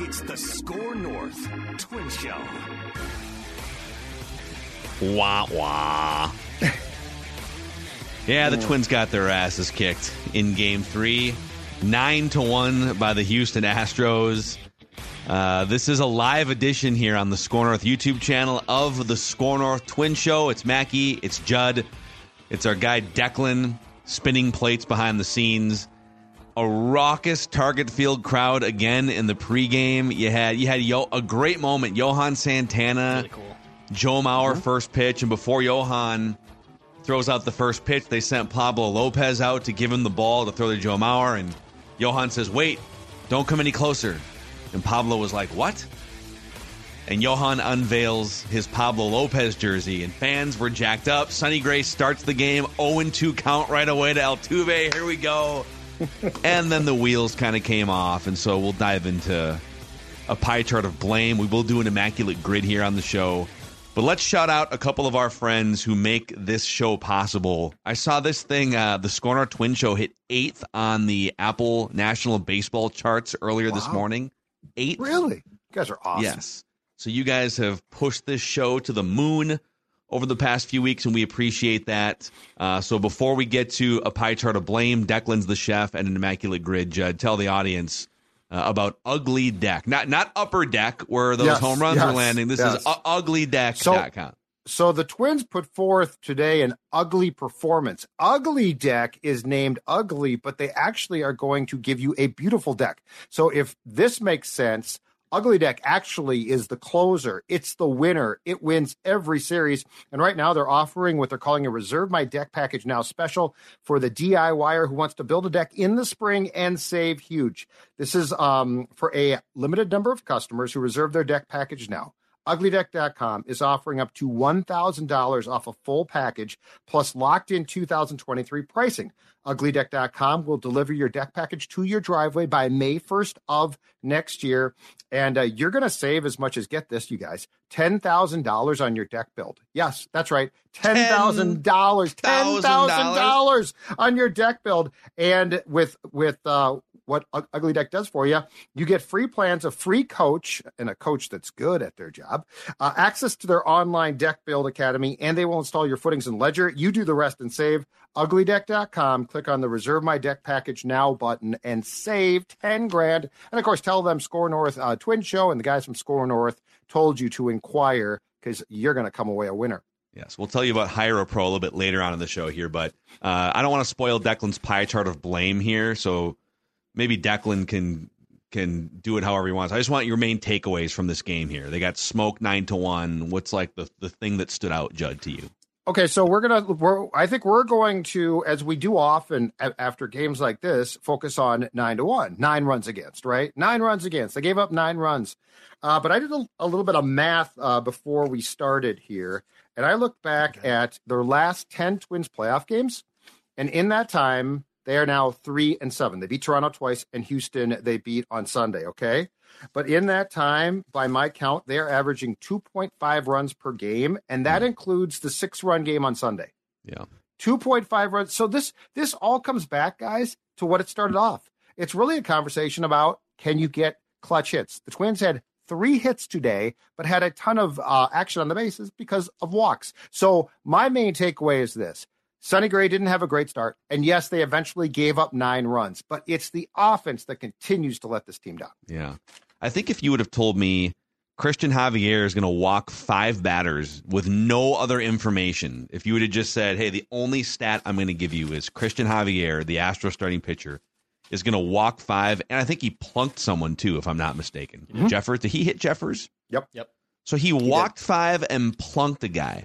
It's the SKOR North Twin Show. Wah wah. yeah, the Twins got their asses kicked in Game Three, nine to one by the Houston Astros. Uh, this is a live edition here on the SKOR North YouTube channel of the SKOR North Twin Show. It's Mackey, it's Judd, it's our guy Declan spinning plates behind the scenes. A raucous Target Field crowd again in the pregame. You had you had Yo, a great moment. Johan Santana, Really cool. Joe Mauer mm-hmm. first pitch, and before Johan throws out the first pitch, they sent Pablo Lopez out to give him the ball to throw to Joe Mauer, and Johan says, "Wait, don't come any closer." And Pablo was like, "What?" And Johan unveils his Pablo Lopez jersey, and fans were jacked up. Sonny Gray starts the game 0 2 count right away to Altuve. Here we go. And then the wheels kind of came off, and so we'll dive into a pie chart of blame. We will do an immaculate grid here on the show. But let's shout out a couple of our friends who make this show possible. I saw this thing, uh, the Scorner Twin Show hit eighth on the Apple National Baseball charts earlier this morning. Eighth? Really? You guys are awesome. Yes. So you guys have pushed this show to the moon over the past few weeks, and we appreciate that. Uh, so before we get to a pie chart of blame, Declan's the chef and an immaculate grid. Judd, tell the audience uh, about Ugly Deck, not not Upper Deck where those Yes, home runs are landing. This yes. is u- UglyDeck.com. So the Twins put forth today an ugly performance. Ugly Deck is named ugly, but they actually are going to give you a beautiful deck. So if this makes sense, Ugly Deck actually is the closer. It's the winner. It wins every series. And right now they're offering what they're calling a Reserve My Deck package now special for the DIYer who wants to build a deck in the spring and save huge. This is um, for a limited number of customers who reserve their deck package now. UglyDeck.com is offering up to $1,000 off a full package plus locked in 2023 pricing. UglyDeck.com will deliver your deck package to your driveway by May 1st of next year. And uh, you're going to save as much as, get this, you guys, $10,000 on your deck build. Yes, that's right. $10,000. $10,000 on your deck build. And with, with, uh, what Ugly Deck does for you, you get free plans, a free coach, and a coach that's good at their job, uh, access to their online deck build academy, and they will install your footings and ledger. You do the rest and save. UglyDeck.com. Click on the Reserve My Deck Package Now button and save 10 grand. And of course, tell them SKOR North uh, Twin Show and the guys from SKOR North told you to inquire because you're going to come away a winner. Yes, we'll tell you about Hire a Pro a little bit later on in the show here, but uh, I don't want to spoil Declan's pie chart of blame here, so maybe Declan can can do it however he wants. I just want your main takeaways from this game here. They got smoked nine to one. What's like the the thing that stood out, Judd, to you? Okay, so we're gonna. We're, I think we're going to, as we do often a- after games like this, focus on nine to one, nine runs against, right? Nine runs against. They gave up nine runs, uh, but I did a, a little bit of math uh, before we started here, and I looked back at their last ten Twins playoff games, and in that time, they are now three and seven. They beat Toronto twice, and Houston they beat on Sunday. Okay, but in that time, by my count, they are averaging 2.5 runs per game, and that includes the six run game on Sunday. Yeah. 2.5 runs. So this this all comes back, guys, to what it started off. It's really a conversation about can you get clutch hits. The Twins had three hits today, but had a ton of uh, action on the bases because of walks. So my main takeaway is this. Sonny Gray didn't have a great start, and yes, they eventually gave up nine runs, but it's the offense that continues to let this team down. Yeah. I think if you would have told me Cristian Javier is going to walk five batters with no other information, if you would have just said, hey, the only stat I'm going to give you is Cristian Javier, the Astro starting pitcher, is going to walk five. And I think he plunked someone too, if I'm not mistaken. Mm-hmm. Jeffers, did he hit Jeffers? Yep. Yep. So he walked five and plunked a guy.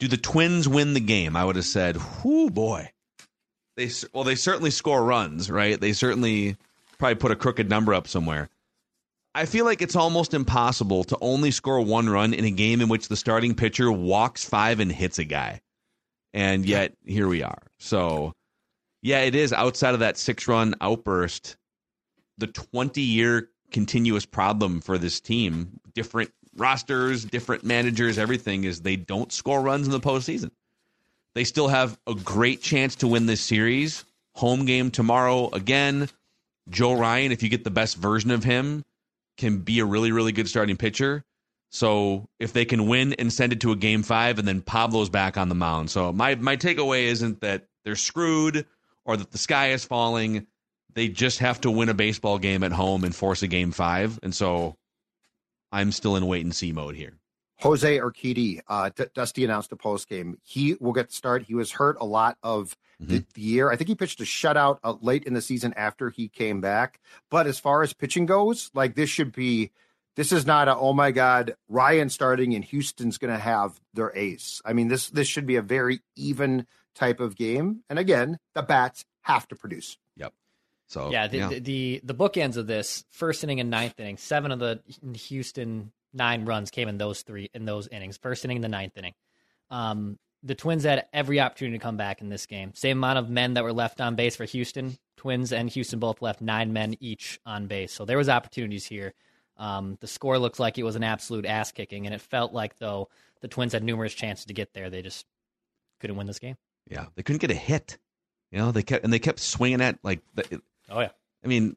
Do the Twins win the game? I would have said, "Whoo, boy." They well, they certainly score runs, right? They certainly probably put a crooked number up somewhere. I feel like it's almost impossible to only score one run in a game in which the starting pitcher walks five and hits a guy, and yet here we are. So, yeah, it is outside of that six-run outburst. The twenty-year continuous problem for this team, different rosters, different managers, everything is they don't score runs in the postseason. They still have a great chance to win this series. Home game tomorrow again. Joe Ryan, if you get the best version of him, can be a really, really good starting pitcher. So if they can win and send it to a game five, and then Pablo's back on the mound. So my my takeaway isn't that they're screwed or that the sky is falling. They just have to win a baseball game at home and force a game five. And so I'm still in wait and see mode here. Jose Urquidy, uh, D- Dusty announced a post game. He will get the start. He was hurt a lot of the, Mhm. the year. I think he pitched a shutout uh, late in the season after he came back. But as far as pitching goes, like this should be, this is not a oh my god, Ryan starting and Houston's going to have their ace. I mean this this should be a very even type of game. And again, the bats have to produce. So yeah, the, The, the the bookends of this first inning and ninth inning, seven of the Houston nine runs came in those three in those innings. First inning and the ninth inning. Um, the Twins had every opportunity to come back in this game. Same amount of men that were left on base for Houston. Twins and Houston both left nine men each on base, so there was opportunities here. Um, the score looks like it was an absolute ass kicking, and it felt like though the Twins had numerous chances to get there, they just couldn't win this game. yeah, they couldn't get a hit. You know, they kept and they kept swinging at like. The, Oh yeah, I mean,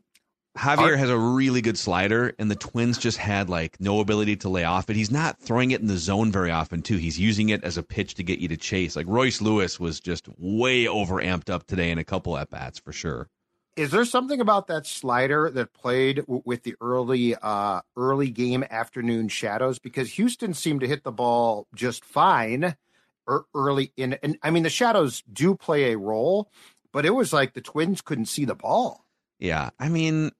Javier has a really good slider, and the Twins just had like no ability to lay off it. He's not throwing it in the zone very often, too. He's using it as a pitch to get you to chase. Like Royce Lewis was just way over amped up today in a couple at bats for sure. Is there something about that slider that played w- with the early uh early game afternoon shadows because Houston seemed to hit the ball just fine er- early in and I mean the shadows do play a role but it was like the twins couldn't see the ball. Yeah, I mean,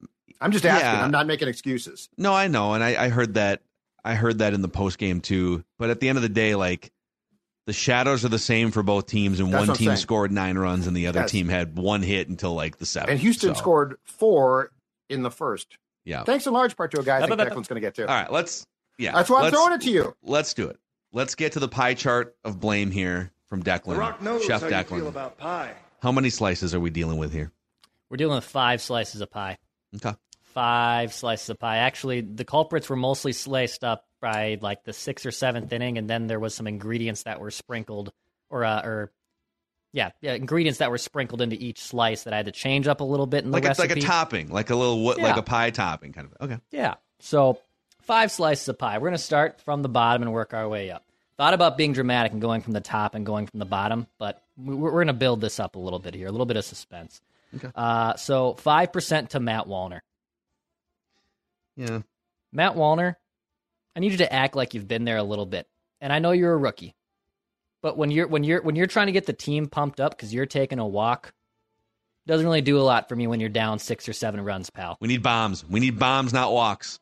I'm just asking. Yeah. I'm not making excuses. no, I know, and I, I heard that. I heard that in the post game too. But at the end of the day, like the shadows are the same for both teams, and That's one team saying. scored nine runs, and the other Yes. team had one hit until like the seventh. And Houston So, scored four in the first. Yeah. Thanks in large part to a guy I think. Declan's going to get to. All right, let's. Yeah, That's why I'm throwing it to you. Let's do it. Let's get to the pie chart of blame here from Declan. The Rock knows Chef how Declan. you feel about pie. How many slices are we dealing with here? We're dealing with five slices of pie. Okay. five slices of pie. Actually, the culprits were mostly sliced up by like the sixth or seventh inning, and then there was some ingredients that were sprinkled, or uh, or yeah, yeah, ingredients that were sprinkled into each slice that I had to change up a little bit in the Like it's recipe. like a topping, like a little what, like a pie topping kind of. Okay. Yeah. So five slices of pie. We're gonna start from the bottom and work our way up. Thought about being dramatic and going from the top and going from the bottom, but we're, we're gonna build this up a little bit here, a little bit of suspense. Okay. Uh, so five percent to Matt Wallner. Yeah. Matt Wallner, I need you to act like you've been there a little bit. And I know you're a rookie. But when you're when you're when you're trying to get the team pumped up because you're taking a walk, doesn't really do a lot for me when you're down six or seven runs, pal. We need bombs. We need bombs, not walks.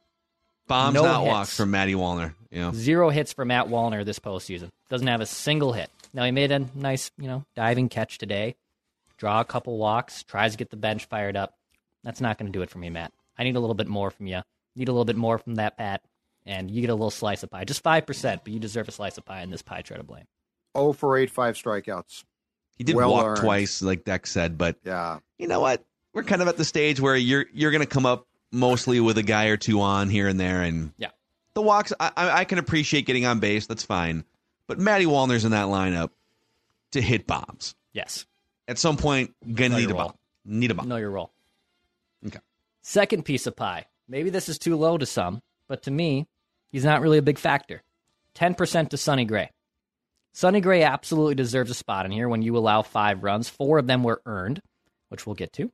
Bombs, No not hits. walks from Matty Wallner. Yeah. Zero hits for Matt Wallner this postseason. Doesn't have a single hit. Now he made a nice, you know, diving catch today. Draw a couple walks, tries to get the bench fired up. That's not going to do it for me, Matt. I need a little bit more from you. Need a little bit more from that Pat, and you get a little slice of pie. Just five percent, but you deserve a slice of pie in this pie chart to blame. 0 for 8, five strikeouts. He did Well walk earned. twice, like Deck said, but Yeah. you know what? We're kind of at the stage where you're you're going to come up mostly with a guy or two on here and there, and Yeah. the walks. I, I I can appreciate getting on base. That's fine, but Matty Wallner's in that lineup to hit bombs. Yes, At some point, gonna Know need a bomb. Need a bomb. know your role. Okay. Second piece of pie. Maybe this is too low to some, but to me, he's not really a big factor. 10% to Sonny Gray. Sonny Gray absolutely deserves a spot in here when you allow five runs. Four of them were earned, which we'll get to.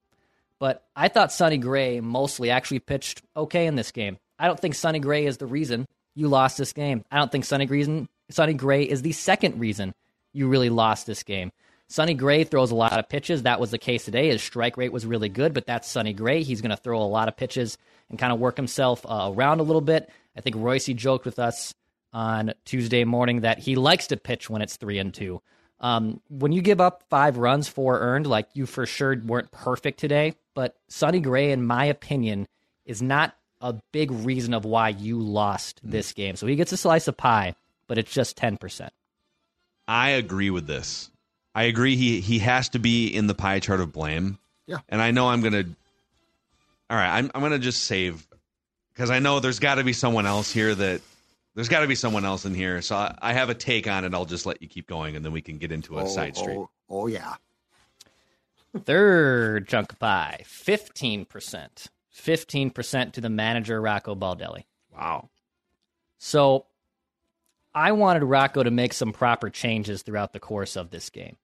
But I thought Sonny Gray mostly actually pitched okay in this game. I don't think Sonny Gray is the reason you lost this game. I don't think Sonny Gray, Sonny Gray is the second reason you really lost this game. Sonny Gray throws a lot of pitches. That was the case today. His strike rate was really good, but that's Sonny Gray. He's going to throw a lot of pitches and kind of work himself uh, around a little bit. I think Royce joked with us on Tuesday morning that he likes to pitch when it's three and two. Um, when you give up five runs, four earned, like you for sure weren't perfect today, but Sonny Gray, in my opinion, is not a big reason of why you lost this game. So he gets a slice of pie, but it's just 10%. I agree with this. I agree. He he has to be in the pie chart of blame. Yeah. And I know I'm gonna. All right, I'm I'm gonna just save because I know there's got to be someone else here that there's got to be someone else in here. So I, I have a take on it. I'll just let you keep going, and then we can get into a oh, side street. Oh, oh, yeah. Third chunk of pie, 15%. 15% to the manager, Rocco Baldelli. Wow. So I wanted Rocco to make some proper changes throughout the course of this game.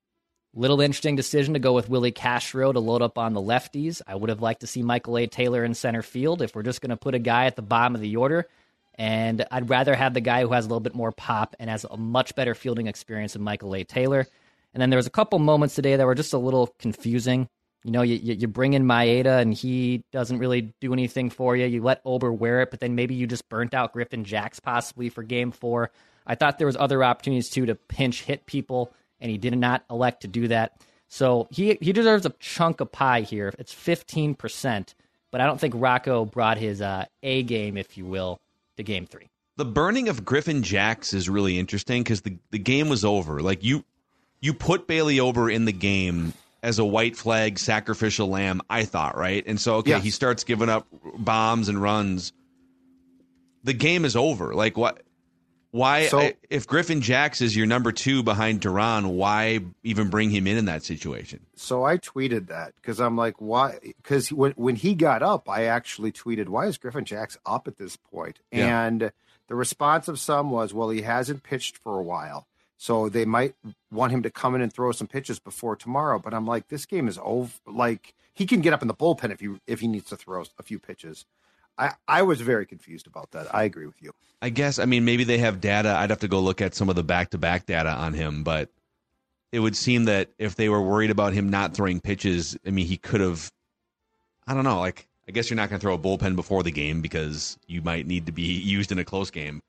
Little interesting decision to go with Willi Castro to load up on the lefties. I would have liked to see Michael A. Taylor in center field if we're just going to put a guy at the bottom of the order. And I'd rather have the guy who has a little bit more pop and has a much better fielding experience than Michael A. Taylor. And then there was a couple moments today that were just a little confusing. You know, you, you bring in Maeda and he doesn't really do anything for you. You let Ober wear it, but then maybe you just burnt out Griffin Jax possibly for game four. I thought there was other opportunities too to pinch hit people, and he did not elect to do that. So he he deserves a chunk of pie here. It's fifteen percent, but I don't think Rocco brought his uh, A game, if you will, to game three. The burning of Griffin Jax is really interesting because the, the game was over. Like you you put Bailey Ober in the game as a white flag sacrificial lamb, I thought, right? And so okay, yes. he starts giving up bombs and runs. The game is over. Like what why so, if Griffin Jax is your number 2 behind Duran, why even bring him in in that situation? So I tweeted that cuz I'm like why cuz when when he got up, I actually tweeted why is Griffin Jax up at this point? Yeah. And the response of some was well he hasn't pitched for a while. So they might want him to come in and throw some pitches before tomorrow. But I'm like, this game is over. Like he can get up in the bullpen if he if he needs to throw a few pitches. I, I was very confused about that. I agree with you. I guess I mean maybe they have data. I'd have to go look at some of the back to back data on him, but it would seem that if they were worried about him not throwing pitches, I mean he could have I don't know, like I guess you're not going to throw a bullpen before the game because you might need to be used in a close game.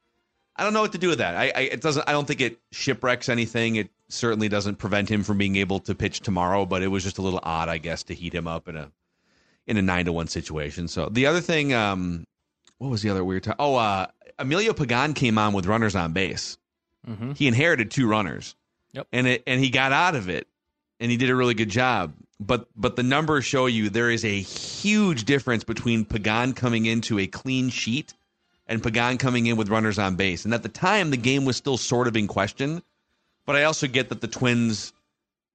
I don't know what to do with that. I, I, it doesn't. I don't think it shipwrecks anything. It certainly doesn't prevent him from being able to pitch tomorrow. But it was just a little odd, I guess, to heat him up in a in a nine to one situation. So the other thing, um, what was the other weird time? Oh, uh, Emilio Pagan came on with runners on base. Mm-hmm. He inherited two runners. Yep. And it and he got out of it, and he did a really good job. But but the numbers show you there is a huge difference between Pagan coming into a clean sheet and Pagan coming in with runners on base. And at the time, the game was still sort of in question. But I also get that the Twins,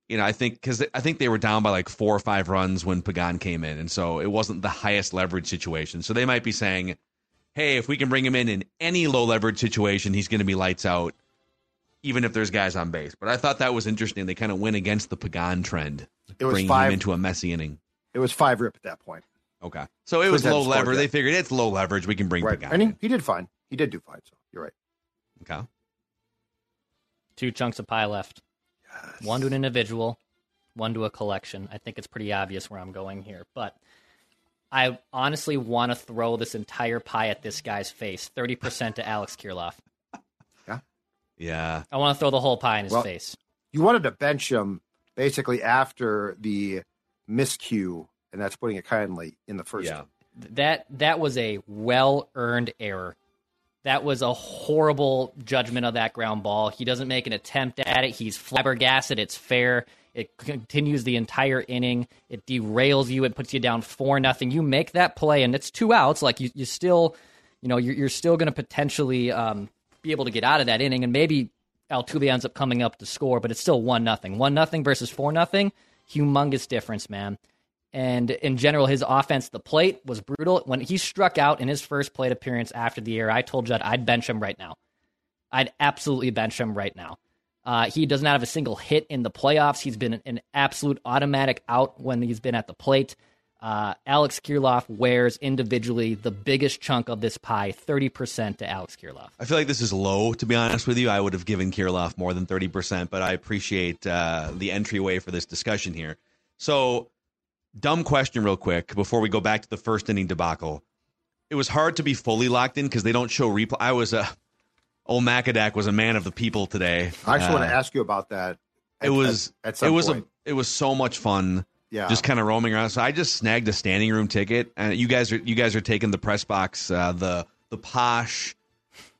you know, I think because I think they were down by like four or five runs when Pagan came in, and so it wasn't the highest leverage situation. So they might be saying, "Hey, if we can bring him in in any low leverage situation, he's going to be lights out." Even if there's guys on base, but I thought that was interesting. They kind of went against the Pagan trend, it was bringing five, him into a messy inning. It was five rip at that point. Okay. So it was low leverage. They figured it's low leverage. We can bring right. And he, he did fine. He did do fine. So you're right. Okay. Two chunks of pie left. Yes. One to an individual, one to a collection. I think it's pretty obvious where I'm going here. But I honestly want to throw this entire pie at this guy's face. 30% to Alex Kirilloff. Yeah. Yeah. I want to throw the whole pie in his well, face. You wanted to bench him basically after the miscue and that's putting it kindly in the first. Yeah. That that was a well earned error. That was a horrible judgment of that ground ball. He doesn't make an attempt at it. He's flabbergasted. It's fair. It continues the entire inning. It derails you. It puts you down four nothing. You make that play, and it's two outs. Like you, you still, you know, you're, you're still going to potentially um, be able to get out of that inning, and maybe Altuve ends up coming up to score, but it's still one nothing. One nothing versus four nothing. Humongous difference, man. And in general, his offense, the plate was brutal. When he struck out in his first plate appearance after the year, I told Judd I'd bench him right now. I'd absolutely bench him right now. Uh, he does not have a single hit in the playoffs. He's been an absolute automatic out when he's been at the plate. Uh, Alex Kirilloff wears individually the biggest chunk of this pie, 30% to Alex Kirilloff. I feel like this is low, to be honest with you. I would have given Kirilloff more than 30%, but I appreciate uh, the entryway for this discussion here. So dumb question, real quick, before we go back to the first inning debacle. It was hard to be fully locked in because they don't show replay. I was a old Macadac was a man of the people today. I actually uh, want to ask you about that. At, it was at, at it was point. a it was so much fun. Yeah, just kind of roaming around. So I just snagged a standing room ticket, and you guys are you guys are taking the press box, uh, the the posh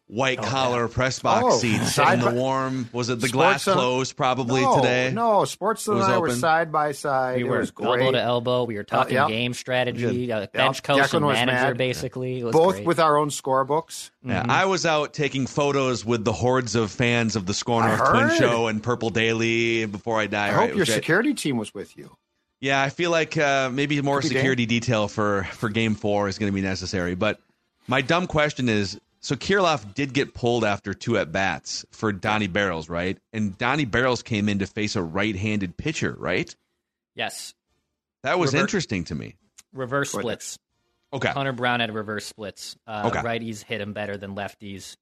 white oh, collar yeah. press box oh, seats in the warm. Was it the glass closed probably no, today? No, Sports and I open. were side by side. We were elbow to elbow. We were talking uh, yep. game strategy, uh, bench yep. coach Declan and manager, basically. Both great. with our own scorebooks. Yeah, mm-hmm. I was out taking photos with the hordes of fans of the Score North Twin Show and Purple Daily before I die. I right? hope your security team was with you. Yeah, I feel like uh, maybe more Could be security detail for for Game Four is going to be necessary. But my dumb question is: so Kirilloff did get pulled after two at bats for Donnie Barrels, right? And Donnie Barrels came in to face a right-handed pitcher, right? Yes. That was Revert- interesting to me. Reverse splits. Okay, Hunter Brown had reverse splits. Uh, Okay. Righties hit him better than lefties.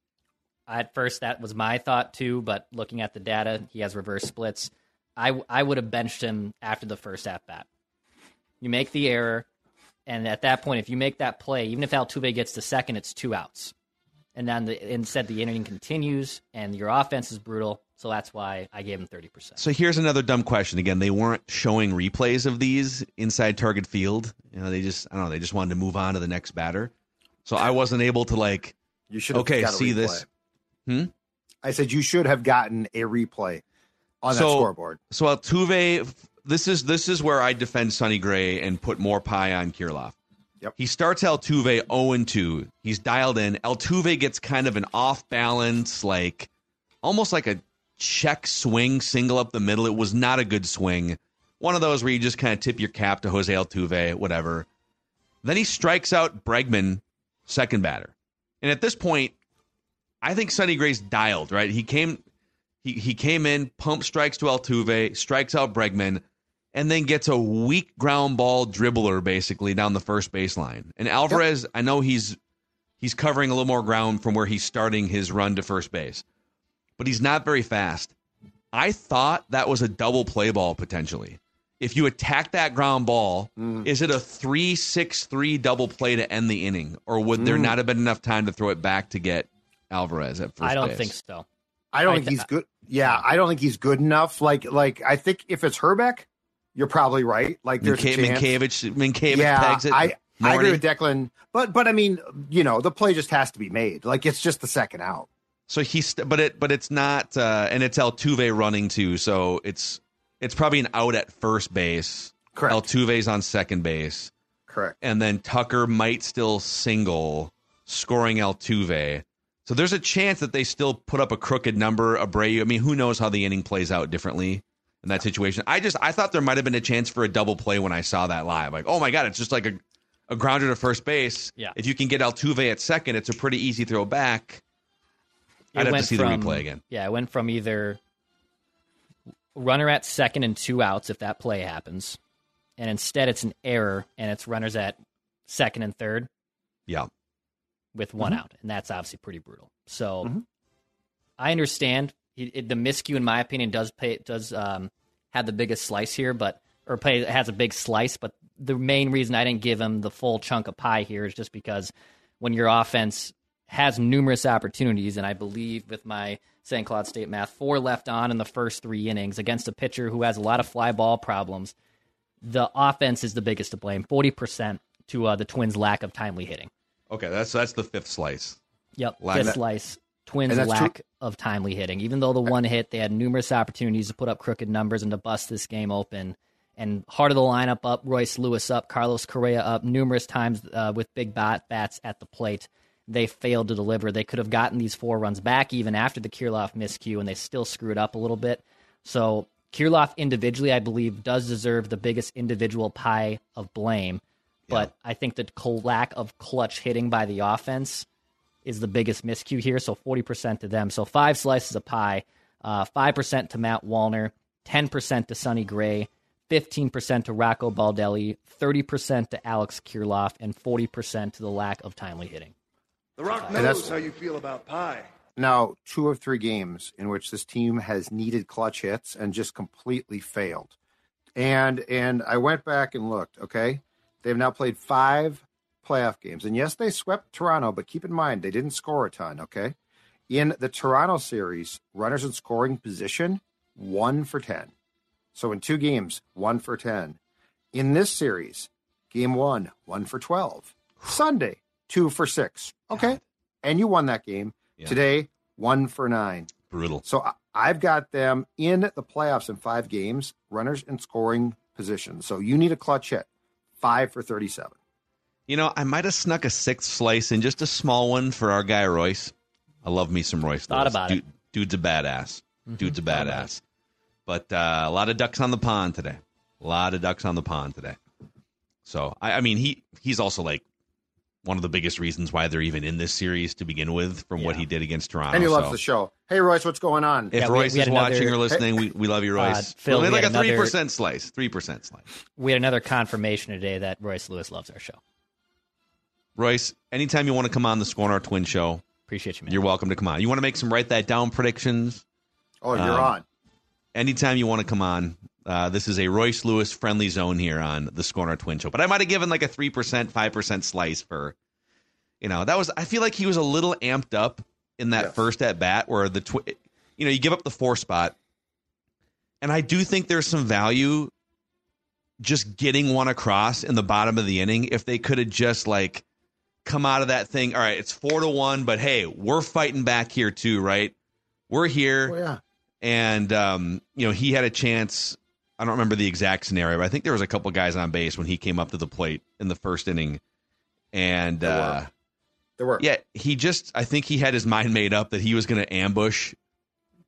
At first, that was my thought too, but looking at the data, he has reverse splits. I, I would have benched him after the first at bat. You make the error, and at that point, if you make that play, even if Altuve gets to second, it's two outs. And then the, instead, the inning continues, and your offense is brutal. So that's why I gave him 30%. so here's another dumb question. Again, they weren't showing replays of these inside target field. You know, they just I don't know. They just wanted to move on to the next batter. So I wasn't able to like You should Okay, got a see replay. this. Hmm? I said you should have gotten a replay on that So- scoreboard. So Altuve, this is this is where I defend Sonny Gray and put more pie on Kirilloff. Yep. He starts Altuve 0 2. He's dialed in. Altuve gets kind of an off balance, like almost like a check swing single up the middle. It was not a good swing. One of those where you just kind of tip your cap to Jose Altuve, whatever. Then he strikes out Bregman, second batter. And at this point, I think Sonny Gray's dialed, right? He came he he came in, pump strikes to Altuve, strikes out Bregman, and then gets a weak ground ball dribbler basically down the first baseline. And Alvarez, I know he's he's covering a little more ground from where he's starting his run to first base, but he's not very fast. I thought that was a double play ball potentially. If you attack that ground ball, mm. is it a three six three double play to end the inning, or would there mm. not have been enough time to throw it back to get Alvarez at first I don't base? think so. I don't I think th- he's good. Yeah, I don't think he's good enough. Like, like I think if it's Hrbek, you're probably right. Like, there's Minka-. Mientkiewicz, Mientkiewicz yeah, pegs it. I I agree with Declan, but but I mean, you know, the play just has to be made. Like, it's just the second out. So he's, but it, but it's not, uh, and it's Altuve running too. So it's, it's probably an out at first base. Correct. Altuve's on second base, Correct. and then Tucker might still single, scoring Altuve. So there's a chance that they still put up a crooked number. Abreu. I mean, who knows how the inning plays out differently in that situation? I just, I thought there might have been a chance for a double play when I saw that live. Like, oh my god, it's just like a, a grounder to first base. Yeah. If you can get Altuve at second, it's a pretty easy throw back. It I'd have to see from- the replay again. Yeah, it went from either runner at second and two outs if that play happens, and instead it's an error and it's runners at second and third Yeah. with one Mm-hmm. out, and that's obviously pretty brutal. So Mhm. I understand it, it, the miscue, in my opinion, does pay does um, have the biggest slice here, but or play has a big slice. But the main reason I didn't give him the full chunk of pie here is just because when your offense has numerous opportunities, and I believe with my St. Cloud State math, four left on in the first three innings against a pitcher who has a lot of fly ball problems. The offense is the biggest to blame, forty percent to uh, the Twins' lack of timely hitting. Okay, that's that's the fifth slice. Yep, fifth slice. Twins lack of timely hitting. Even though the one hit, they had numerous opportunities to put up crooked numbers and to bust this game open. And heart of the lineup up, Royce Lewis up, Carlos Correa up, numerous times uh, with big bat bats at the plate. They failed to deliver. They could have gotten these four runs back even after the Kirilloff miscue, and they still screwed up a little bit. So Kirilloff individually, I believe, does deserve the biggest individual pie of blame. But I think the lack of clutch hitting by the offense is the biggest miscue here. So 40% to them. So five slices of pie, uh, 5% to Matt Wallner, 10% to Sonny Gray, 15% to Rocco Baldelli, 30% to Alex Kirilloff, and 40% to the lack of timely hitting. The Rock And that's- knows how you feel about pie. Now, two of three games in which this team has needed clutch hits and just completely failed. And and I went back and looked, okay? They've now played five playoff games. And yes, they swept Toronto, but keep in mind they didn't score a ton, okay? In the Toronto series, runners in scoring position, one for 10. So in two games, one for 10. In this series, game one, one for 12. Sunday, two for six. Okay. And you won that game. Yeah. Today, one for nine. Brutal. So I've got them in the playoffs in five games, runners in scoring position. So you need a clutch hit, five for 37. You know, I might have snuck a sixth slice in, just a small one for our guy Royce. I love me some Royce. Thought Lewis. about Dude, it. Dude's a badass. Dude's a badass. But uh, a lot of ducks on the pond today. A lot of ducks on the pond today. So I, I mean, he he's also like one of the biggest reasons why they're even in this series to begin with, from what he did against Toronto. And he loves So the show. Hey, Royce, what's going on? If Yeah, Royce we had is watching or listening, we, we love you, Royce. Phil, we like a three percent slice. Three percent slice. We had another confirmation today that Royce Lewis loves our show. Royce, anytime you want to come on the Score Our Twin Show, Appreciate you, man. you're welcome to come on. You want to make some write that down predictions? Oh, you're Um, on. anytime you want to come on, uh, this is a Royce Lewis friendly zone here on the Scorner Twin Show. But I might have given like a three percent, five percent slice for, you know, that was. I feel like he was a little amped up in that Yes. first at bat where the, twi- you know, you give up the four spot, and I do think there's some value just getting one across in the bottom of the inning if they could have just like come out of that thing. All right, it's four to one, but hey, we're fighting back here too, right? We're here Oh, yeah. and um, you know he had a chance. I don't remember the exact scenario, but I think there was a couple guys on base when he came up to the plate in the first inning, and There were. uh, There were. yeah, he just I think he had his mind made up that he was going to ambush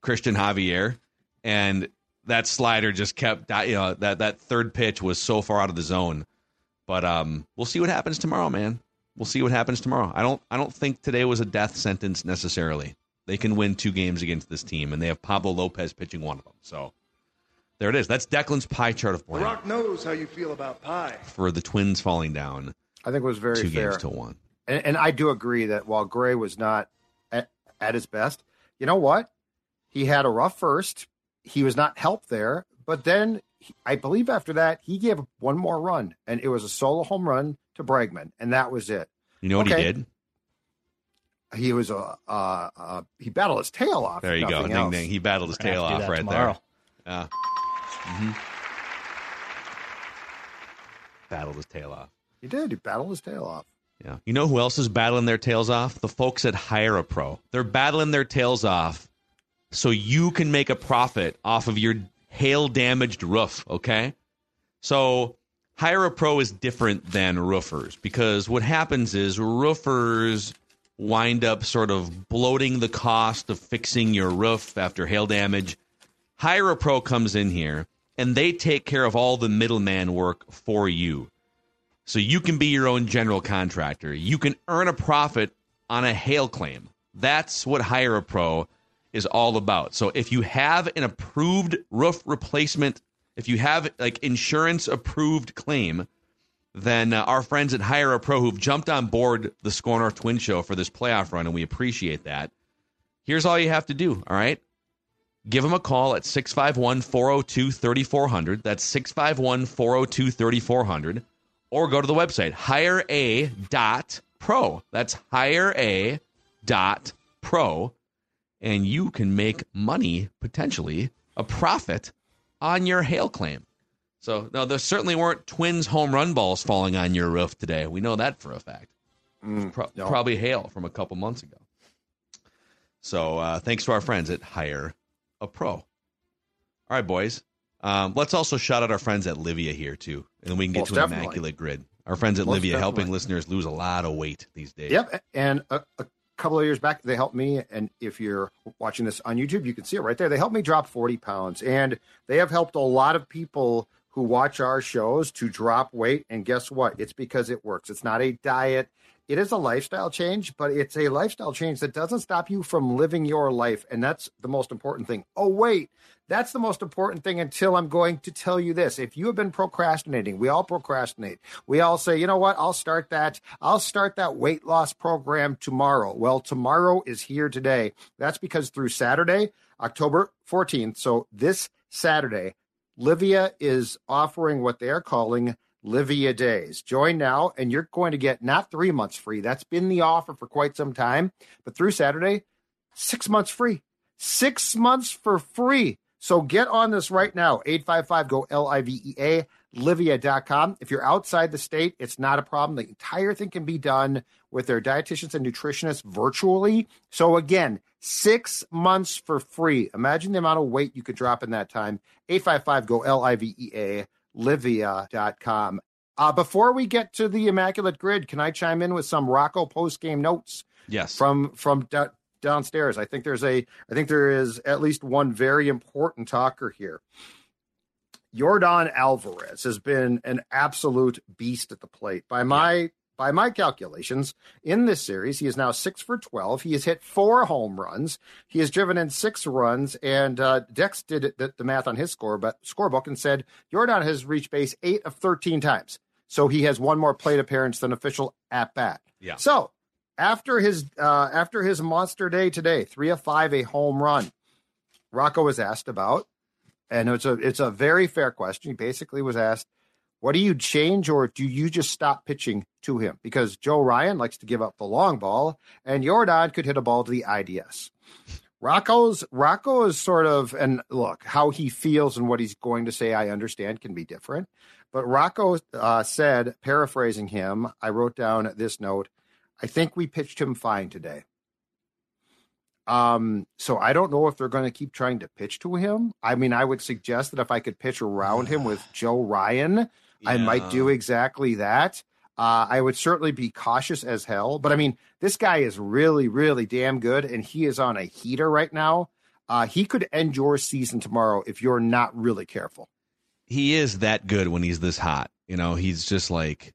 Cristian Javier, and that slider just kept di- you know that that third pitch was so far out of the zone. But um, we'll see what happens tomorrow, man. We'll see what happens tomorrow. I don't I don't think today was a death sentence necessarily. They can win two games against this team, and they have Pablo Lopez pitching one of them. So there it is. That's Declan's pie chart of The Rock knows how you feel about pie. for the Twins falling down I think it was very two fair. games to one. And, and I do agree that while Gray was not at, at his best, you know what? He had a rough first. He was not helped there, but then he- I believe after that he gave one more run, and it was a solo home run to Bregman, and that was it. You know what Okay. he did? He was a uh, uh, he battled his tail off. There you go. Ding else. ding. He battled his We're tail have to do off right tomorrow. there. Yeah. hmm Battled his tail off. He did. He battled his tail off. Yeah. You know who else is battling their tails off? The folks at Hire a Pro. They're battling their tails off so you can make a profit off of your hail damaged roof, okay? So Hire a Pro is different than roofers because what happens is roofers wind up sort of bloating the cost of fixing your roof after hail damage. Hire a Pro comes in here and they take care of all the middleman work for you. So you can be your own general contractor. You can earn a profit on a hail claim. That's what Hire a Pro is all about. So if you have an approved roof replacement, if you have like insurance approved claim, then uh, our friends at Hire a Pro who've jumped on board the SKOR North Twin Show for this playoff run, and we appreciate that. Here's all you have to do, all right? Give them a call at 651 402 3400. That's 651 402 3400 or go to the website hirea.pro. That's hirea.pro and you can make money potentially a profit on your hail claim. So, no, there certainly weren't twins home run balls falling on your roof today. We know that for a fact. Pro- no. Probably hail from a couple months ago. So, uh, thanks to our friends at Hire a Pro. All right, boys. Um, let's also shout out our friends at Livea here too, and then we can get Most to an definitely. immaculate grid. Our friends at Most Livea helping listeners lose a lot of weight these days. Yep. And a, a couple of years back, they helped me. And if you're watching this on YouTube, you can see it right there. They helped me drop 40 pounds. And they have helped a lot of people who watch our shows to drop weight. And guess what? It's because it works. It's not a diet. It is a lifestyle change, but it's a lifestyle change that doesn't stop you from living your life. And that's the most important thing. Oh, wait. That's the most important thing until I'm going to tell you this. If you have been procrastinating, we all procrastinate. We all say, you know what? I'll start that. I'll start that weight loss program tomorrow. Well, tomorrow is here today. That's because through Saturday, October 14th, so this Saturday, Livea is offering what they are calling Livea Days. Join now, and you're going to get not three months free. That's been the offer for quite some time, but through Saturday, six months free. Six months for free. So get on this right now. 855 go L I V E A, livea.com. If you're outside the state, it's not a problem. The entire thing can be done with their dietitians and nutritionists virtually. So again, six months for free. Imagine the amount of weight you could drop in that time. 855 go L I V E A, livea.com. Uh, before we get to the Immaculate Grid, can I chime in with some Rocco post game notes? Yes. from from downstairs. I think there's a I think there is at least one very important talker here. Yordan Alvarez has been an absolute beast at the plate. By my by my calculations, in this series, he is now six for twelve. He has hit four home runs. He has driven in six runs, and uh, Dex did the, the math on his score, but scorebook and said Yordan has reached base eight of thirteen times. So he has one more plate appearance than official at bat. Yeah. So after his uh, after his monster day today, three of five, a home run. Rocco was asked about, and it's a it's a very fair question. He basically was asked, "What do you change, or do you just stop pitching to him?" Because Joe Ryan likes to give up the long ball, and Yordan could hit a ball to the IDS. Rocco's Rocco is sort of and look how he feels and what he's going to say. I understand can be different, but Rocco uh, said, paraphrasing him, I wrote down this note. I think we pitched him fine today. Um, so I don't know if they're going to keep trying to pitch to him. I mean, I would suggest that if I could pitch around him with Joe Ryan, I might do exactly that. Uh, I would certainly be cautious as hell, but I mean, this guy is really, really damn good, and he is on a heater right now. Uh, he could end your season tomorrow if you're not really careful. He is that good when he's this hot. You know, he's just like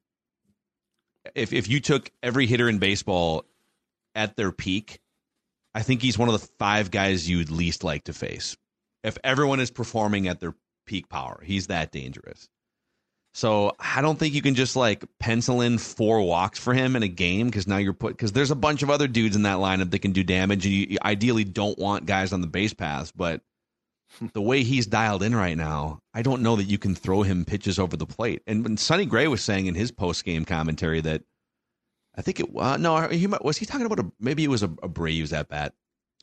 if if you took every hitter in baseball at their peak, I think he's one of the five guys you'd least like to face. If everyone is performing at their peak power, he's that dangerous. So I don't think you can just like pencil in four walks for him in a game because now you're put because there's a bunch of other dudes in that lineup that can do damage, and you, you ideally don't want guys on the base paths. But the way he's dialed in right now, I don't know that you can throw him pitches over the plate. And when Sonny Gray was saying in his post game commentary that I think it uh, no he was he talking about a maybe it was a, a Braves at bat.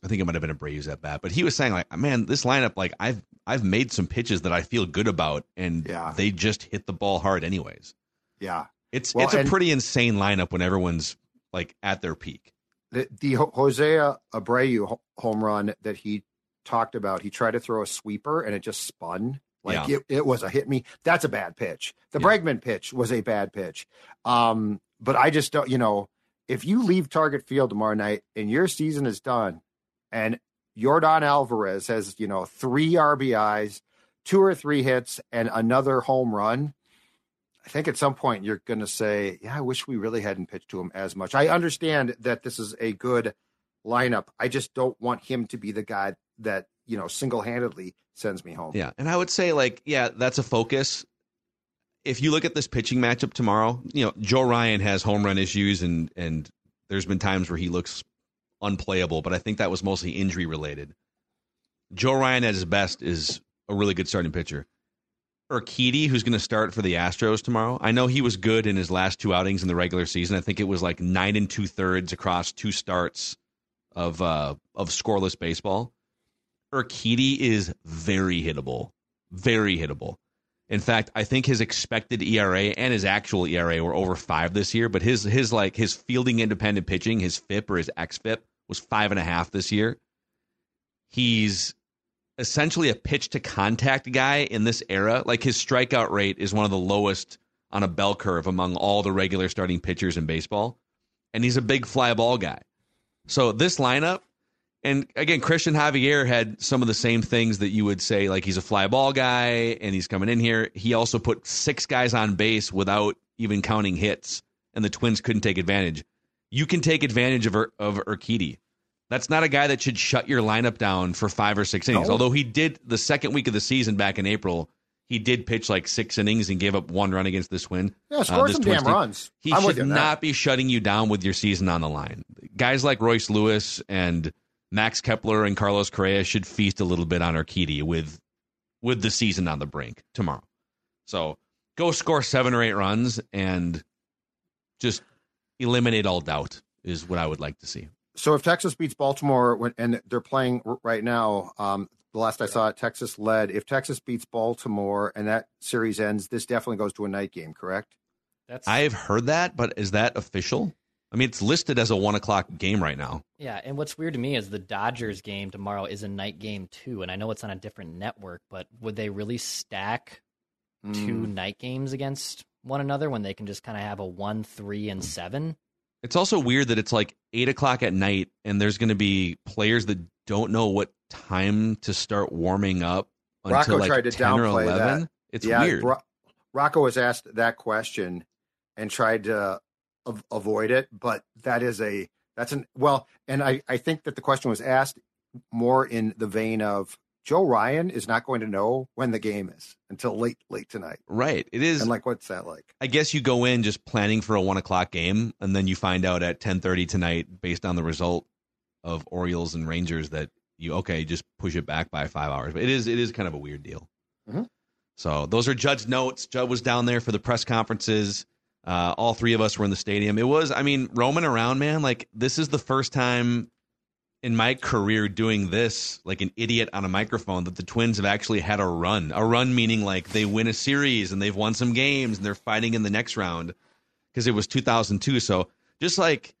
I think it might have been a Braves at bat, but he was saying like, man, this lineup like I've I've made some pitches that I feel good about, and Yeah. they just hit the ball hard anyways. Yeah. It's Well, it's a pretty insane lineup when everyone's like at their peak. the, the Jose Abreu home run that he talked about, he tried to throw a sweeper and it just spun. Like Yeah. it, it was a hit me. That's a bad pitch. The Yeah. Bregman pitch was a bad pitch. Um, but I just don't, you know, if you leave Target Field tomorrow night and your season is done and Yordan Alvarez has, you know, three RBIs, two or three hits, and another home run, I think at some point you're going to say, "Yeah, I wish we really hadn't pitched to him as much." I understand that this is a good lineup. I just don't want him to be the guy that you know single-handedly sends me home. Yeah, and I would say like yeah, that's a focus. If you look at this pitching matchup tomorrow, you know Joe Ryan has home run issues, and and there's been times where he looks unplayable, but I think that was mostly injury related. Joe Ryan at his best is a really good starting pitcher. Urquidy, who's going to start for the Astros tomorrow. I know he was good in his last two outings in the regular season. I think it was like nine and two thirds across two starts of uh, of scoreless baseball. Urquidy is very hittable, very hittable. In fact, I think his expected ERA and his actual ERA were over five this year. But his his like his fielding independent pitching, his FIP or his xFIP was five and a half this year. He's essentially a pitch to contact guy in this era. Like his strikeout rate is one of the lowest on a bell curve among all the regular starting pitchers in baseball. And he's a big fly ball guy. So this lineup, and again, Cristian Javier had some of the same things that you would say, like he's a fly ball guy and he's coming in here. He also put six guys on base without even counting hits, and the Twins couldn't take advantage. You can take advantage of Ur- of Urquidy. That's not a guy that should shut your lineup down for five or six innings. No. Although he did the second week of the season back in April, he did pitch like six innings and gave up one run against this win. Yeah, uh, score this some damn runs. He I'm should not be shutting you down with your season on the line. Guys like Royce Lewis and Max Kepler and Carlos Correa should feast a little bit on Urquidy with with the season on the brink tomorrow. So go score seven or eight runs and just eliminate all doubt is what I would like to see. So if Texas beats Baltimore when, and they're playing right now, um, the last I saw it, Texas led. If Texas beats Baltimore and that series ends, this definitely goes to a night game, correct? That's I've heard that, but is that official? I mean, it's listed as a one o'clock game right now. Yeah, and what's weird to me is the Dodgers game tomorrow is a night game too, and I know it's on a different network, but would they really stack two Mm. night games against one another when they can just kind of have a one, three, and seven? It's also weird that it's like eight o'clock at night, and there's going to be players that don't know what time to start warming up until Rocco like tried to 10 or downplay that. 11. It's yeah, weird. Ro- Rocco was asked that question and tried to av- avoid it, but that is a that's an well, and I I think that the question was asked more in the vein of Joe Ryan is not going to know when the game is until late late tonight, right. It is. and like what's that like? I guess you go in just planning for a one o'clock game, and then you find out at ten thirty tonight, based on the result of Orioles and Rangers, that you okay, just push it back by five hours. But it is it is kind of a weird deal. Mhm. So those are Judd's notes. Judd was down there for the press conferences. Uh, all three of us were in the stadium. It was, I mean, roaming around, man. Like this is the first time in my career doing this, like an idiot on a microphone, that the Twins have actually had a run. A run meaning like they win a series and they've won some games and they're fighting in the next round because it was 2002. So just like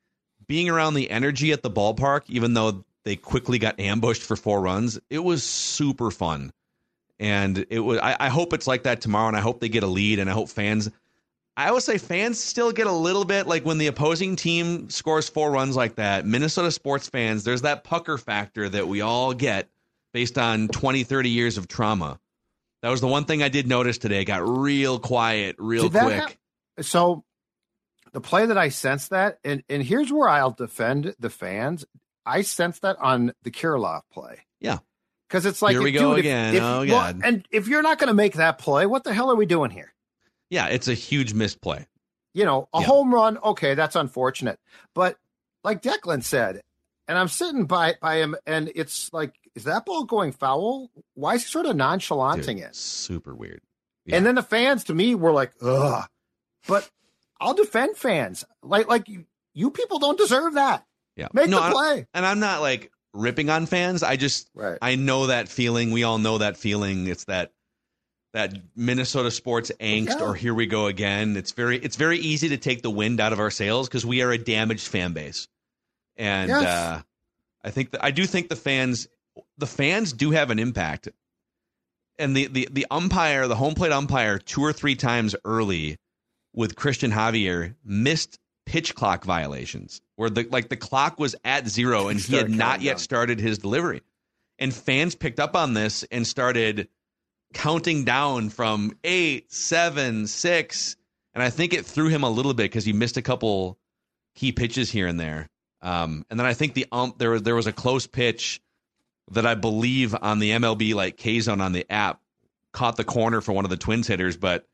being around the energy at the ballpark, even though they quickly got ambushed for four runs, it was super fun. And it was. I, I hope it's like that tomorrow, and I hope they get a lead, and I hope fans. I would say fans still get a little bit like when the opposing team scores four runs like that. Minnesota sports fans, there's that pucker factor that we all get based on 20, 30 years of trauma. That was the one thing I did notice today. It got real quiet, real quick. hap- So the play that I sensed that, and and here's where I'll defend the fans. I sensed that on the Kirilloff play. Yeah. Because it's like Here we dude, go if- again. if- Oh, well, God. And if you're not going to make that play, what the hell are we doing here? Yeah, it's a huge misplay. You know, a Yeah. home run, okay, that's unfortunate. But like Declan said, and I'm sitting by by him, and it's like, is that ball going foul? Why is he sort of nonchalanting Dude, it? super weird. Yeah. And then the fans to me were like, ugh. But I'll defend fans. Like like you, you people don't deserve that. Yeah. Make No, the play. and I'm not like ripping on fans. I just Right. I know that feeling. We all know that feeling. It's that that Minnesota sports angst Yeah. or here we go again. It's very it's very easy to take the wind out of our sails because we are a damaged fan base. And Yes. uh I think that I do think the fans the fans do have an impact. And the, the the umpire, the home plate umpire, two or three times early with Cristian Javier missed pitch clock violations where the like the clock was at zero and he had not yet down. started his delivery. And fans picked up on this and started counting down from eight, seven, six. And I think it threw him a little bit because he missed a couple key pitches here and there. Um, and then I think the ump there was there was a close pitch that I believe on the MLB like K zone on the app caught the corner for one of the Twins hitters, but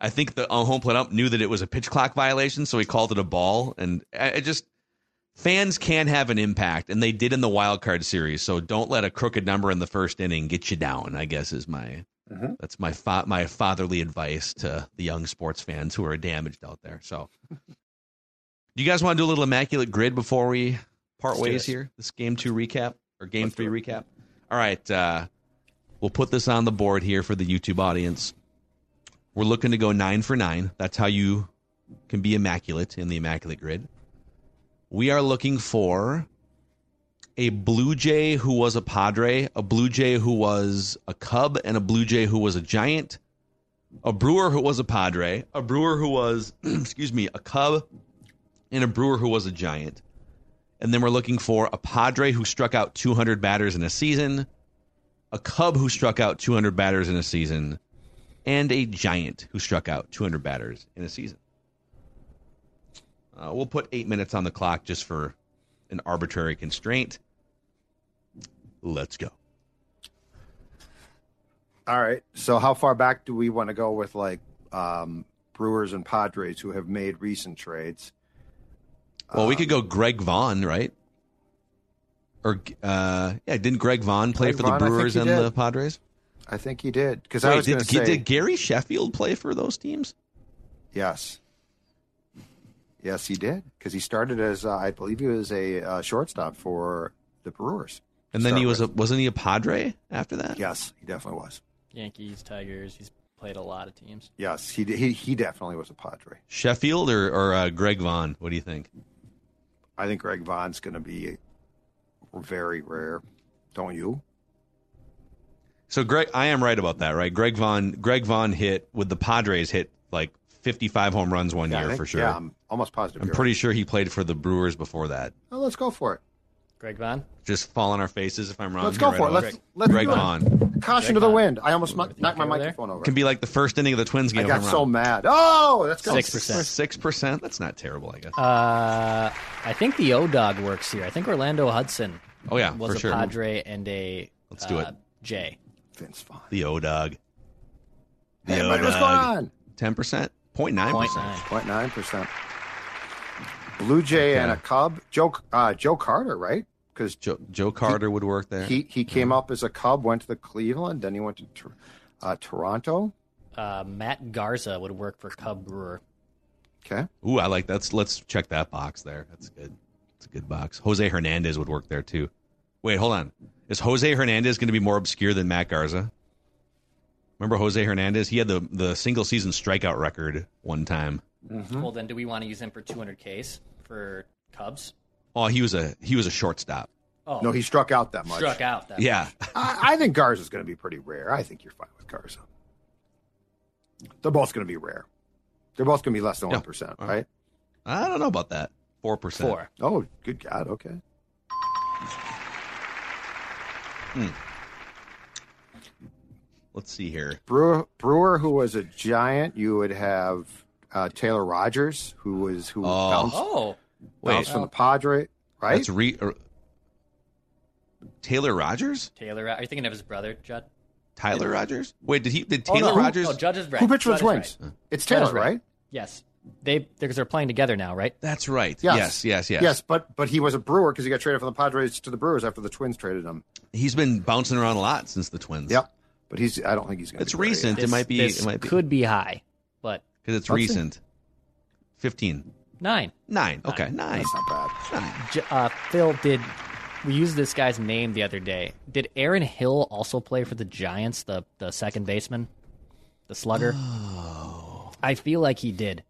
I think the uh, home plate ump knew that it was a pitch clock violation, so he called it a ball. And I, I just fans can have an impact, and they did in the wild card series. So don't let a crooked number in the first inning get you down. I guess is my Mhm. that's my fa- my fatherly advice to the young sports fans who are damaged out there. So, do you guys want to do a little immaculate grid before we part Let's ways here? This game two recap or game Let's three recap. All right, uh, we'll put this on the board here for the YouTube audience. We're looking to go nine for nine. That's how you can be immaculate in the immaculate grid. We are looking for a Blue Jay who was a Padre, a Blue Jay who was a Cub, and a Blue Jay who was a Giant, a Brewer who was a Padre, a Brewer who was, excuse me, a Cub, and a Brewer who was a Giant. And then we're looking for a Padre who struck out 200 batters in a season, a Cub who struck out 200 batters in a season, and a Giant who struck out 200 batters in a season. Uh, we'll put eight minutes on the clock just for an arbitrary constraint. Let's go. All right. So how far back do we want to go with like um, Brewers and Padres who have made recent trades? Well, we Um, could go Greg Vaughn, right? Or uh, yeah, didn't Greg Vaughn play Greg for the Vaughn, Brewers and did. the Padres? I think he did because I was did, going to say did Gary Sheffield play for those teams? yes. Yes, he did because he started as uh, I believe he was a uh, shortstop for the Brewers. And then he Start was a, wasn't he a Padre after that? Yes, he definitely was. Yankees, Tigers. He's played a lot of teams. Yes, he he he definitely was a Padre. Sheffield or or uh, Greg Vaughn? What do you think? I think Greg Vaughn's going to be very rare. Don't you? So Greg, I am right about that, right? Greg Vaughn, Greg Vaughn hit with the Padres hit like 55 home runs one Yeah, year think- for sure. Yeah, I'm almost positive. I'm pretty right. sure he played for the Brewers before that. Oh, let's go for it. Greg Vaughn. Just fall on our faces if I'm wrong. Let's here, go for it. Let's on. let's Greg. Vaughn. Caution Greg to the Vaughn. wind. I almost knocked knocked my over there? microphone over. Can be like the first inning of the Twins game. I got if I'm so wrong. mad. Oh, let's go. 6%. Six percent. That's not terrible, I guess. Uh, I think the O Dog works here. I think Orlando Hudson oh yeah, was for a sure. Padre and a Let's do uh, it. J. Vince Vaughn. The O Dog. The Hey, O buddy, what's going on? Ten percent. Point nine Point percent. nine. 0.9 percent. Blue Jay and a Cub. Joe uh, Joe Carter, right? Because Joe, Joe Carter would work there. he he came up as a Cub, went to the Cleveland, then he went to uh, Toronto. Uh, Matt Garza would work for Cub Brewer. Okay. Ooh, I like that's. Let's check that box there. That's good. It's a good box. Jose Hernandez would work there too. Wait, hold on. Is Jose Hernandez going to be more obscure than Matt Garza? Remember Jose Hernandez? He had the the single season strikeout record one time. Mm-hmm. Well, then, do we want to use him for 200 Ks for Cubs? Oh, he was a he was a shortstop. Oh, No, he struck out that much. struck out. That Yeah, I, I think Garza's going to be pretty rare. I think you're fine with Garza. They're both going to be rare. They're both going to be less than Yeah. one uh-huh. right? I don't know about that. Four percent. four. Oh, good God. Okay. Hmm. Let's see here. Brewer, Brewer, who was a giant, you would have uh, Taylor Rogers, who was who Oh. bounced, Oh, Wait, bounced from the Padre, right? that's re. Or, Taylor Rogers? Taylor. Are you thinking of his brother, Judd? Tyler Rogers? Wait, did he? Did Oh, Taylor no. Rogers? Oh, Judge is right. who pitched for the Twins? right. It's Judd Taylor, right. right? Yes, they because they're playing together now, right? That's right. Yes. Yes, yes, yes. Yes, but but he was a Brewer because he got traded from the Padres to the Brewers after the Twins traded him. He's been bouncing around a lot since the Twins. Yep. But he's I don't think he's going to. It's recent. This, it might be. This It might be could be high, but because it's Let's recent. Fifteen. nine. Nine. Okay, nine. That's not bad. Nine. J- uh, Phil, did we used this guy's name the other day? Did Aaron Hill also play for the Giants, the the second baseman, the slugger? Oh. I feel like he did.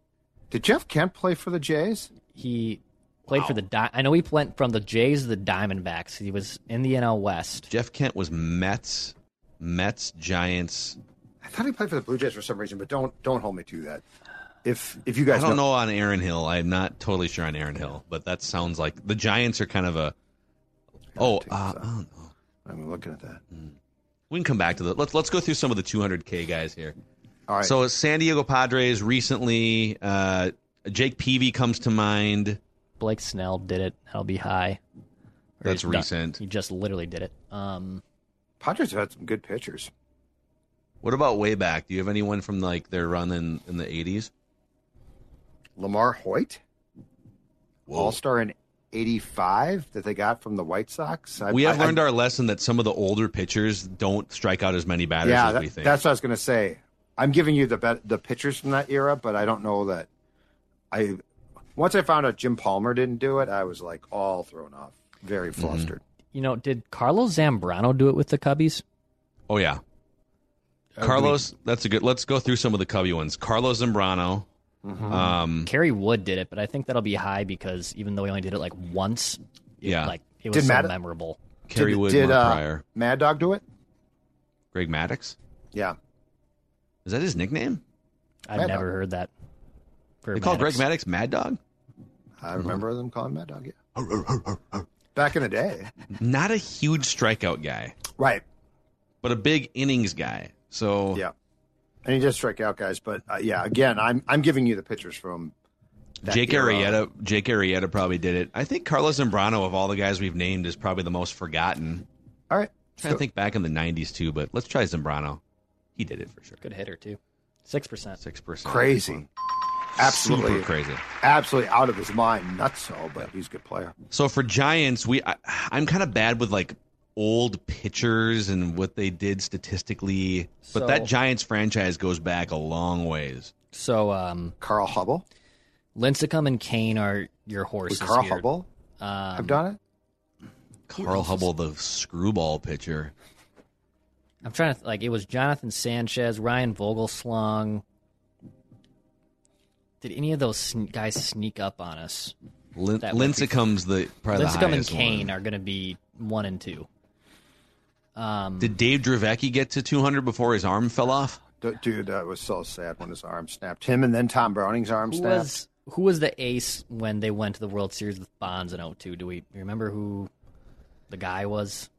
Did Jeff Kent play for the Jays? He played for the. Di- I know he went from the Jays to the Diamondbacks. He was in the NL West. Jeff Kent was Mets, Mets, Giants. I thought he played for the Blue Jays for some reason, but don't don't hold me to that. If if you guys, I don't know on Aaron Hill. I'm not totally sure on Aaron Hill, but that sounds like the Giants are kind of a. Oh, uh, I don't know. I'm looking at that. We can come back to that. Let's let's go through some of the 200k guys here. All right. So San Diego Padres recently, uh, Jake Peavy comes to mind. Blake Snell did it. That'll be high. Or That's he's done- recent. He just literally did it. Um, Padres have had some good pitchers. What about way back? Do you have anyone from like their run in, in the 80s? LaMarr Hoyt, All Star in '85 that they got from the White Sox. I, We have I- learned I, our lesson that some of the older pitchers don't strike out as many batters yeah, as that- we think. that's what I was going to say. I'm giving you the bet, the pitchers from that era, but I don't know that. I once I found out Jim Palmer didn't do it, I was like all thrown off, very Mm-hmm. Flustered. you know, did Carlos Zambrano do it with the Cubbies? oh yeah, Carlos. That's a good. Let's go through some of the Cubby ones. Carlos Zambrano. Mm-hmm. Um, Kerry Wood did it, but I think that'll be high because even though he only did it like once, it, Yeah. like it was Did so Matt- memorable. Kerry did, Wood, did Mark uh, Prior, Mad Dog do it? Greg Maddux. Yeah, Is that his nickname? I've Mad never Dog. heard that. For They call Greg Maddux. Maddux Mad Dog. I remember them calling Mad Dog. Yeah, back in the day, Not a huge strikeout guy, right? but a big innings guy. So Yeah, and he did strike out guys, but uh, yeah, again, I'm I'm giving you the pitchers from that Jake era. Arrieta, Jake Arrieta probably did it. I think Carlos Zambrano of all the guys we've named is probably the most forgotten. All right, trying to think back in the '90s too, but let's try Zambrano. He did it for sure. Good hitter too. Six percent. Six percent. crazy, absolutely, Super crazy. absolutely out of his mind, nuts. So, but he's a good player. So for Giants, we I, I'm kind of bad with like old pitchers and what they did statistically, but So- that Giants franchise goes back a long ways. So um, Carl Hubbell, Lincecum and Cain are your horses would Carl here. Hubbell Um, have done it? Carl Hubbell, the screwball pitcher. I'm trying to like it was Jonathan Sanchez, Ryan Vogelsong. Did any of those sn- guys sneak up on us? Lin- That might be- Lincecum's the probably the Lincecum and highest Cain one. are going to be one and two. Um, Did Dave Dravecky get to 200 before his arm fell off? D- Dude, that was so sad when his arm snapped. Him and then Tom Browning's arm who snapped. was who was the ace when they went to the World Series with Bonds in 02? Do we remember who? the guy was.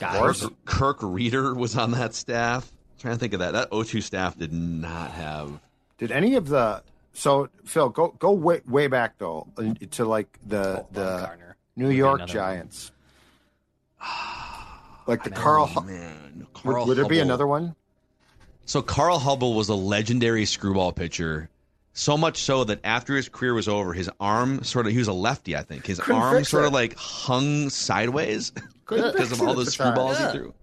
Guy Horse? was Kirk Rueter was on that staff. trying to think of that. That O2 staff did not have. Did any of the so Phil go go way way back though to like the the Bumgarner. New York Giants, like the Carl. Hu- Man, Would, Carl would there be Hubbell. another one? So Carl Hubbell was a legendary screwball pitcher. So much so that after his career was over, his arm sort of he was a lefty, I think. His Couldn't arm sort it. of like hung sideways because of all it the at the time. screwballs Yeah. he threw.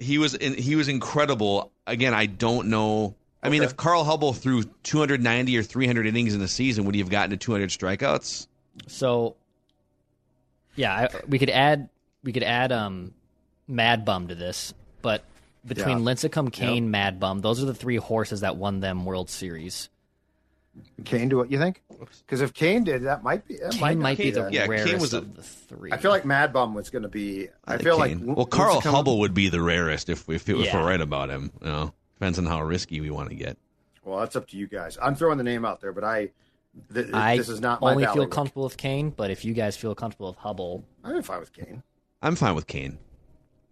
He was in, he was incredible. Again, I don't know. I mean, Okay. if Carl Hubbell threw 290 or 300 innings in a season, would he have gotten to 200 strikeouts? So, yeah, I, we could add we could add um, Mad Bum to this, but between Yeah. Lincecum, Cain, Mad Bum, those are the three horses that won them World Series. Cain do it? You think? Because if Cain did, that might be. That Cain might be the that. Yeah, Cain rarest was a- of the three. I feel like Mad Bum was going to be. I, think feel like well, Carl Lincecum- Hubbell would be the rarest if if, if Yeah. we're right about him. You know, depends on how risky we want to get. Well, that's up to you guys. I'm throwing the name out there, but I. Th- I this is not my only feel bailiwick. comfortable with Cain, but if you guys feel comfortable with Hubbell, I'm fine with Cain. I'm fine with Cain.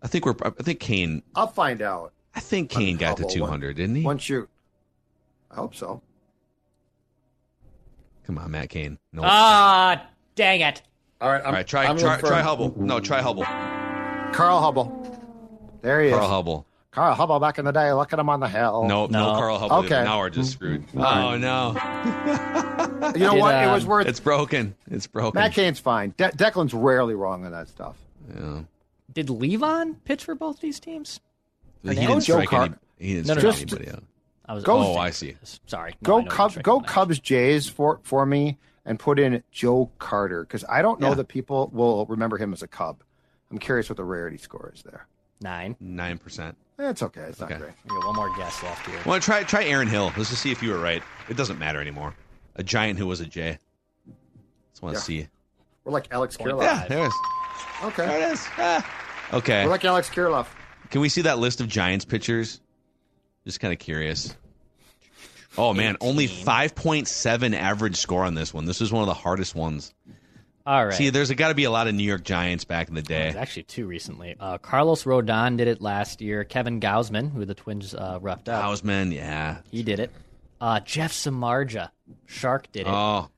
I think we're. I think Cain. I'll find out I think Cain got to Hubbell, 200, didn't he? once you. I hope so. Come on, Matt Cain. No. ah, dang it! All right, I'm, All right, try I'm try, try Hubbell. No, try Hubbell. Carl Hubbell. There he Carl is. Carl Hubbell. Carl Hubbell back in the day. Look at him on the hill. No, no, No. Carl Hubbell. Okay. Now we're just screwed. Oh no, you know Did, what? it was worth. it's broken. It's broken. Matt Cain's fine. De- Declan's rarely wrong on that stuff. Yeah. Did Livan pitch for both these teams? He Hernandez? didn't strike Car- any, He didn't No, no, strike no. anybody out. I was. Go- Oh, I see. Sorry. No, Go know Cubs. Go. Cubs Jays for for me and put in Joe Carter because I don't know Yeah. that people will remember him as a Cub. I'm curious what the rarity score is there. Nine. Nine percent. It's okay. It's Okay. not great. We got one more guess left here. Well, try try Aaron Hill. Let's just see if you were right. It doesn't matter anymore. A giant who was a J. Just want to Yeah. see. We're like Alex Kirilloff. Yeah, there it is. Okay. There it is. Ah. Okay. We're like Alex Kirilloff. Can we see that list of Giants pitchers? Just kind of curious. Oh man, only 5.7 average score on this one. This is one of the hardest ones. All right. See, there's got to be a lot of New York Giants back in the There's day. actually two recently. Uh, Carlos Rodon did it last year. Kevin Gausman, who the Twins uh, roughed up, Hausman, yeah. he did it. Uh, Jeff Samardzija, Shark did it. Oh,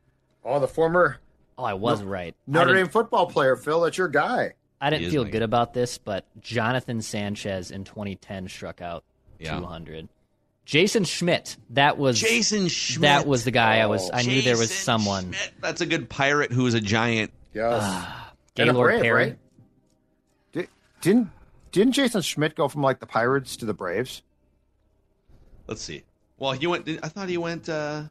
Oh, Oh, the former Oh, I was right. Notre Dame football player, Phil. That's your guy. I didn't feel my good guy. about this, but Jonathan Sanchez in 2010 struck out Yeah. 200. Jason Schmidt, that was Jason Schmidt. that was the guy I was. I knew there was someone. Schmidt. That's a good pirate who is a giant. Yes. And a Gaylord Brave, Perry. right? Di- didn't didn't Jason Schmidt go from like the Pirates to the Braves? Let's see. Well, he went. I thought he went uh,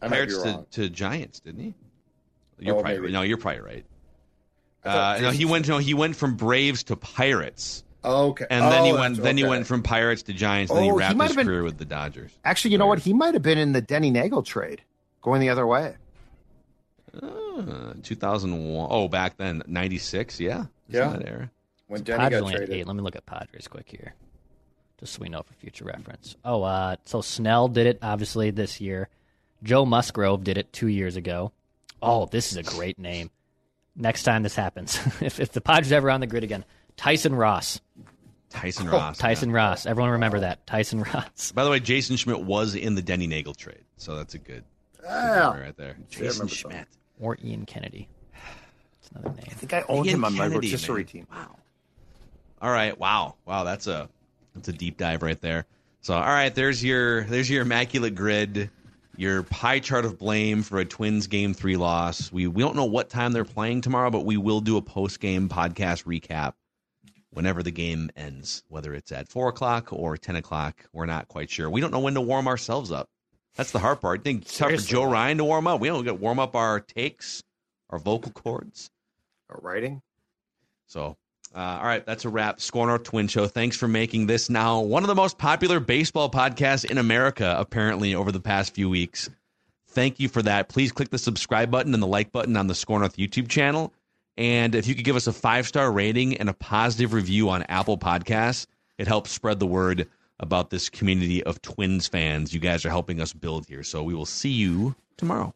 I Pirates to, to Giants, didn't he? You're Oh, probably maybe. no. You're probably right. Uh, no, he went. No, he went from Braves to Pirates, okay. and then he Oh, went. that's- Then he went from Pirates to Giants. And then Oh, he he wrapped might his been- career with the Dodgers. Actually, you know what? He might have been in the Denny Neagle trade, going the other way. Uh, 2001. Oh, back then, 96. Yeah, It's Yeah. that era. When Denny Padres got traded. eight. Let me look at Padres quick here, just so we know for future reference. Oh, uh, so Snell did it obviously this year. Joe Musgrove did it two years ago. Oh, this is a great name. Next time this happens, if if the Padres ever on the grid again, Tyson Ross. Tyson oh, Ross. Oh, Tyson yeah. Ross. Everyone remember that. Tyson Ross. By the way, Jason Schmidt was in the Denny Neagle trade, so that's a good Yeah. right there. Jason remember Schmidt. Or Ian Kennedy. That's another name. I think I owned Ian him on my Kennedy, rotisserie man. team. Wow. All right. Wow. Wow. That's a that's a deep dive right there. So all right, there's your there's your immaculate grid, your pie chart of blame for a Twins game three loss. We we don't know what time they're playing tomorrow, but we will do a post game podcast recap whenever the game ends, whether it's at four o'clock or ten o'clock. We're not quite sure. We don't know when to warm ourselves up. That's the hard part. I think it's tough for Joe Ryan to warm up. We don't get warm up our takes, our vocal cords. our writing. So, uh, all right, that's a wrap. SKOR North Twin Show. Thanks for making this now one of the most popular baseball podcasts in America, apparently, over the past few weeks. Thank you for that. Please click the subscribe button and the like button on the SKOR North YouTube channel. And if you could give us a five star rating and a positive review on Apple Podcasts, it helps spread the word about this community of Twins fans you guys are helping us build here. So we will see you tomorrow.